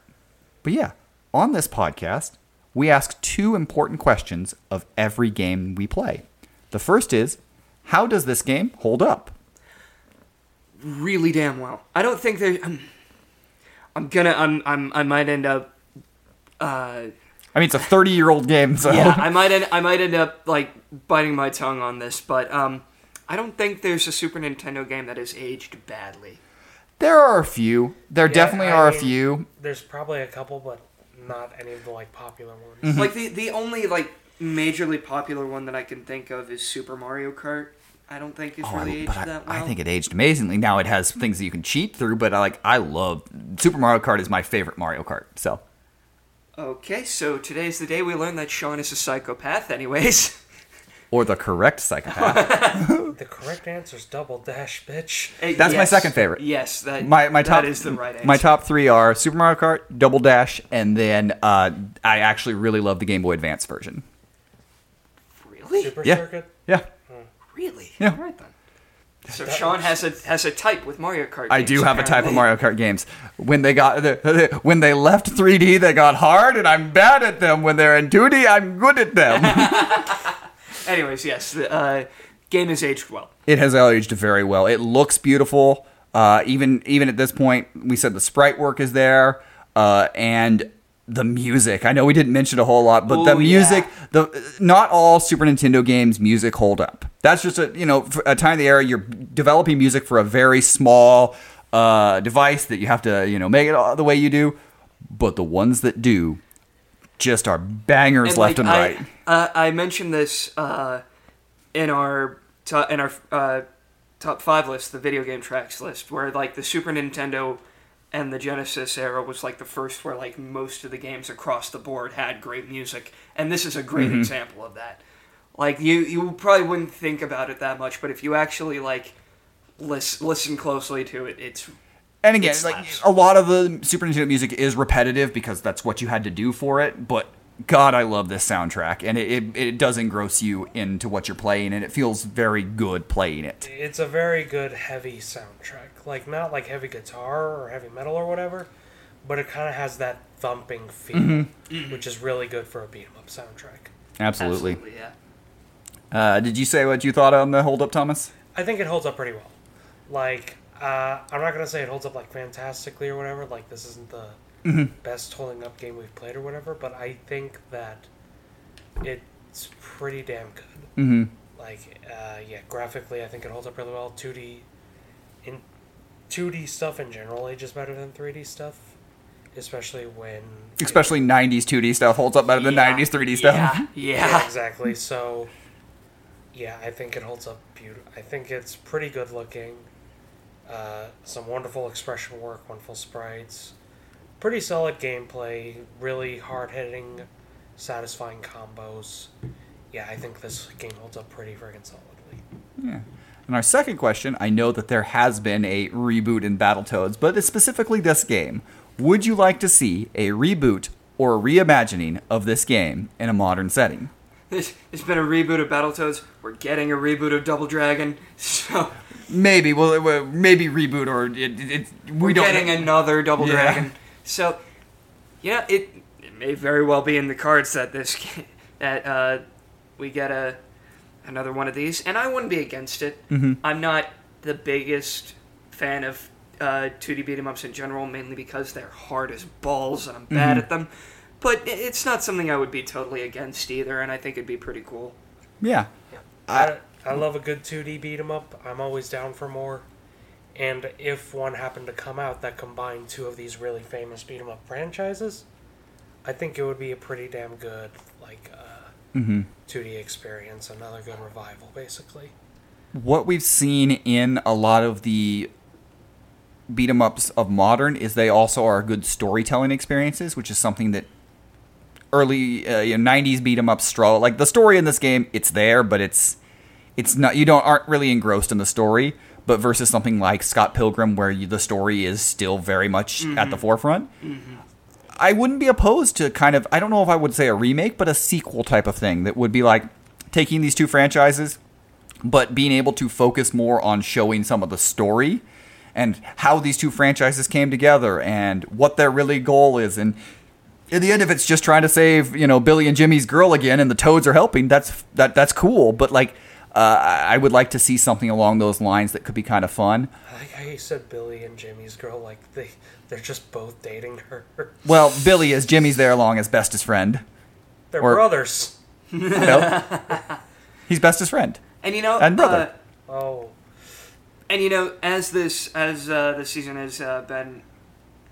But yeah, on this podcast, we ask two important questions of every game we play. The first is, how does this game hold up? really damn well. I don't think there. I'm, I'm gonna. I'm. I'm. I might end up. Uh, I mean, it's a 30 year old game, so yeah, I might end. I might end up like biting my tongue on this, but um, I don't think there's a Super Nintendo game that has aged badly. there are a few. There Yeah, definitely I are a few. There's probably a couple, but not any of the like popular ones. Mm-hmm. Like the the only like majorly popular one that I can think of is Super Mario Kart. I don't think it's Oh, I- really but aged I, that well. I think it aged amazingly. Now it has things that you can cheat through, but I like I love Super Mario Kart is my favorite Mario Kart. So Okay, so today's the day we learn that Sean is a psychopath. Anyways, or the correct psychopath. The correct answer is double dash, bitch. That's my second favorite. Yes, that my my top that is the right answer. My top three are Super Mario Kart, Double Dash, and then uh, I actually really love the Game Boy Advance version. really, Super Yeah. Circuit. Yeah, really. Yeah. All right then. So That Sean has a has a type with Mario Kart. I do have a type of. Mario Kart games. When they got the, when they left 3D, they got hard, and I'm bad at them. When they're in 2D, I'm good at them. Anyways, yes, the uh, game is aged well. it has aged very well. It looks beautiful. Uh, even even at this point, we said the sprite work is there, uh, and the music. I know we didn't mention a whole lot, but the music. yeah. The not all Super Nintendo games music hold up. That's just a you know a time of the era you're developing music for a very small uh, device that you have to you know make it all the way you do. But the ones that do just are bangers left like, and right. I, uh, I mentioned this uh, in our to- in our uh, top five list, the video game tracks list, where like the Super Nintendo and the Genesis era was like the first where like most of the games across the board had great music, and this is a great Mm-hmm. example of that. Like you, you probably wouldn't think about it that much, but if you actually like listen, listen closely to it, it's And again, It like a lot of the Super Nintendo music is repetitive because that's what you had to do for it. But God, I love this soundtrack, and it, it, it does engross you into what you're playing, and it feels very good playing it. It's a very good heavy soundtrack. Like not like heavy guitar or heavy metal or whatever, but it kind of has that thumping feel, Mm-hmm. which is really good for a beat 'em up soundtrack. Absolutely. yeah. Uh, did you say what you thought on the hold up, Thomas? I think it holds up pretty well. Like uh, I'm not gonna say it holds up like fantastically or whatever. Like this isn't the best holding up game we've played or whatever, but I think that it's pretty damn good. Mm-hmm. like uh, yeah graphically i think it holds up really well 2d in 2d stuff in general ages better than 3d stuff especially when Especially 90s 2D stuff holds up better than 90s 3D stuff. Yeah, yeah yeah. exactly so yeah i think it holds up beautiful i think it's pretty good looking uh, some wonderful expression work wonderful sprites pretty solid gameplay really hard-hitting satisfying combos yeah i think this game holds up pretty friggin' solidly Yeah. And our second question I know that there has been a reboot in Battletoads, but it's specifically this game. Would you like to see a reboot or a reimagining of this game in a modern setting? There's, there's been a reboot of Battletoads. We're getting a reboot of Double Dragon. So Maybe, well, well maybe reboot or it, it, we we're don't. getting another Double Yeah. Dragon. So, yeah, it it may very well be in the cards that this that uh, we get a another one of these, and I wouldn't be against it. Mm-hmm. I'm not the biggest fan of uh, 2D beat 'em ups in general, mainly because they're hard as balls and I'm bad Mm-hmm. at them. But it's not something I would be totally against either, and I think it'd be pretty cool. Yeah. I, I love a good 2D beat 'em up. I'm always down for more. And if one happened to come out that combined two of these really famous beat 'em up franchises, I think it would be a pretty damn good like uh, Mm-hmm. 2D experience. Another good revival, basically. what we've seen in a lot of the beat 'em ups of modern is they also are good storytelling experiences, which is something that early uh, you know, 90s beat 'em up struggle. Like the story in this game, it's there, but it's it's not you don't aren't really engrossed in the story. But versus something like Scott Pilgrim, where you, the story is still very much at the forefront, I wouldn't be opposed to kind of I don't know if I would say a remake, but a sequel type of thing that would be like taking these two franchises, but being able to focus more on showing some of the story and how these two franchises came together and what their really goal is and in the end if it's just trying to save you know billy and jimmy's girl again and the toads are helping that's that that's cool but like uh, I I would like to see something along those lines that could be kind of fun. I like how you said Billy and Jimmy's girl, like they they're just both dating her. Well, Billy is Jimmy's there along as bestest friend. They're Or- brothers. You know? He's bestest friend. And you know, And brother. uh, Oh, And you know, as this as uh, the season has uh, been,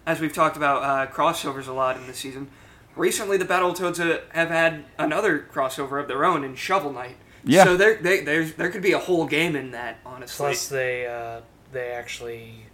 as we've talked about uh, crossovers a lot in this season, recently the Battletoads uh, have had another crossover of their own in Shovel Knight. Yeah. So there, they, there's there could be a whole game in that, honestly. plus they uh, they actually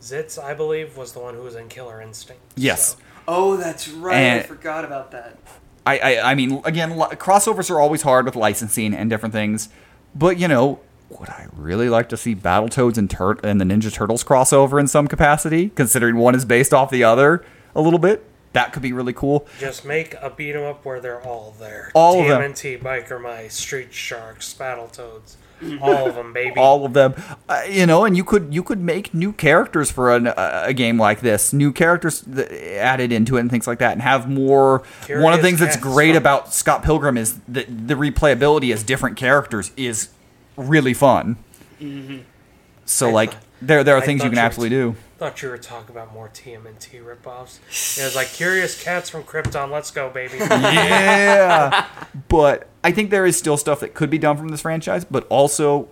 Zitz, I believe, was the one who was in Killer Instinct. Yes. so- oh, that's right. I forgot about that. I, I, I mean, again, crossovers are always hard with licensing and different things, but you know, would I really like to see Battletoads and Tur- and the Ninja Turtles crossover in some capacity? Considering one is based off the other a little bit, that could be really cool. Just make a beat 'em up where they're all there. All of them. TMNT, Biker Mice, Street Sharks, Battletoads, all of them, baby. All of them, uh, you know, and you could you could make new characters for an, uh, a game like this, new characters th- added into it and things like that, and have more. one of the things that's great stuff. about Scott Pilgrim is that the replayability as different characters is really fun. Mm-hmm. So I like thought- there there are I things you can you absolutely do. Thought you were talking about more TMNT ripoffs. It was like Curious Cats from Krypton. Let's go, baby. yeah. but I think there is still stuff that could be done from this franchise, but also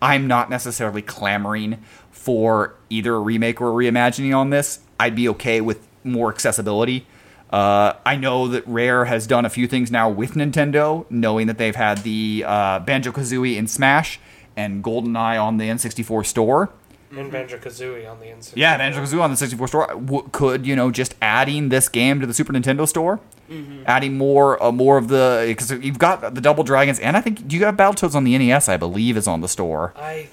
I'm not necessarily clamoring for either a remake or a reimagining on this. I'd be okay with more accessibility. Uh, I know that Rare has done a few things now with Nintendo, knowing that they've had the uh, Banjo Kazooie in Smash and GoldenEye on the N64 store. and Banjo Kazooie on the inside. Yeah, Banjo Kazooie on the 64 store w- could you know just adding this game to the Super Nintendo store, adding more uh, more of the because you've got the Double Dragons and I think do you have Battletoads on the NES? I believe is on the store I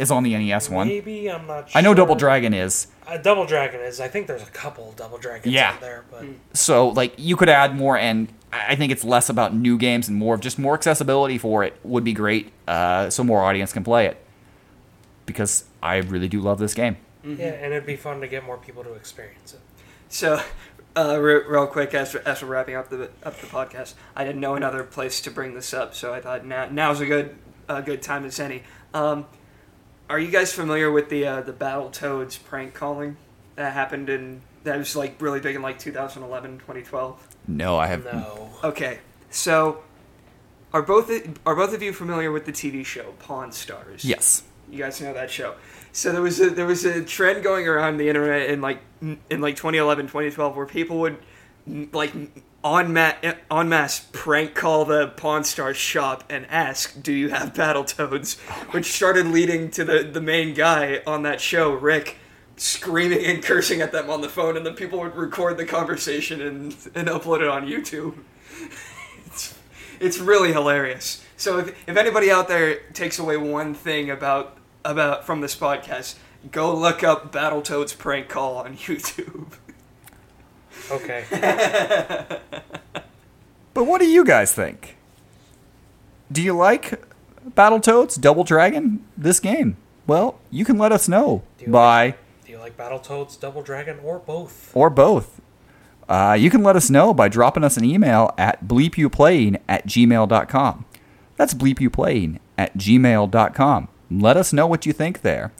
is on the NES one. maybe I'm not. sure. I know Double Dragon is Uh, Double Dragon is. I think there's a couple Double Dragons Yeah. out there, but so like you could add more and I I think it's less about new games and more of just more accessibility for it would be great, uh, so more audience can play it because I really do love this game. yeah, and it'd be fun to get more people to experience it. So, uh, re- real quick, as, as we're wrapping up the up the podcast, I didn't know another place to bring this up, so I thought now now's a good a good time as any. Um, are you guys familiar with the uh, the Battletoads prank calling that happened in that was like really big in like 2011, 2012? No, I have No, Okay, so are both are both of you familiar with the TV show Pawn Stars? yes. You guys know that show. So there was a there was a trend going around the internet in like in like 2011, 2012 where people would like on ma- prank call the Pawn Stars shop and ask, "Do you have Battletoads?" Which started leading to the the main guy on that show, Rick, screaming and cursing at them on the phone, and then people would record the conversation and and upload it on YouTube. It's it's really hilarious. So if, if anybody out there takes away one thing about about from this podcast, go look up Battletoads prank call on YouTube. Okay. But what do you guys think? Do you like Battletoads Double Dragon this game? Well, you can let us know by Do you like Battletoads, Double Dragon, or both? or both. Uh, you can let us know by dropping us an email at bleepyouplaying at gmail.com. That's bleepyouplaying at gmail.com. Let us know what you think there.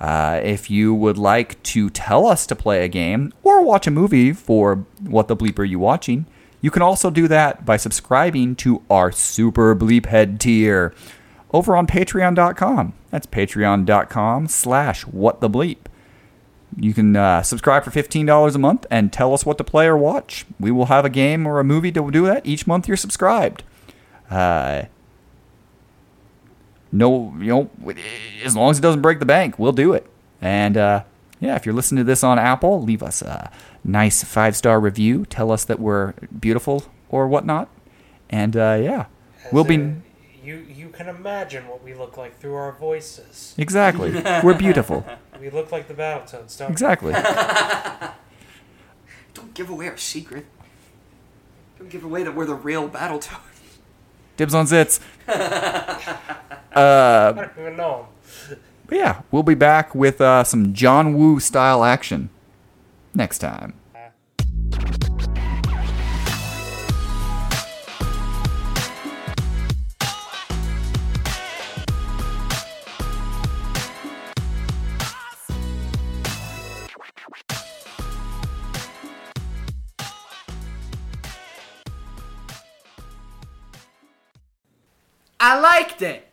Uh, if you would like to tell us to play a game or watch a movie for What the Bleep Are You Watching, you can also do that by subscribing to our Super Bleephead tier over on patreon.com. That's patreon.com slash what the bleep. You can uh, subscribe for $15 a month and tell us what to play or watch. We will have a game or a movie to do that each month you're subscribed. Uh, no, you know, as long as it doesn't break the bank, we'll do it. And uh, yeah, if you're listening to this on Apple, leave us a nice five star review. Tell us that we're beautiful or whatnot. And uh, yeah, As we'll be. in, You you can imagine what we look like through our voices. Exactly. We're beautiful. We look like the Battletoads, don't we? Exactly. Don't give away our secret. Don't give away that we're the real Battletoads. Dibs on Zitz. I don't even know. But yeah, we'll be back with uh, some John Woo style action next time. I liked it.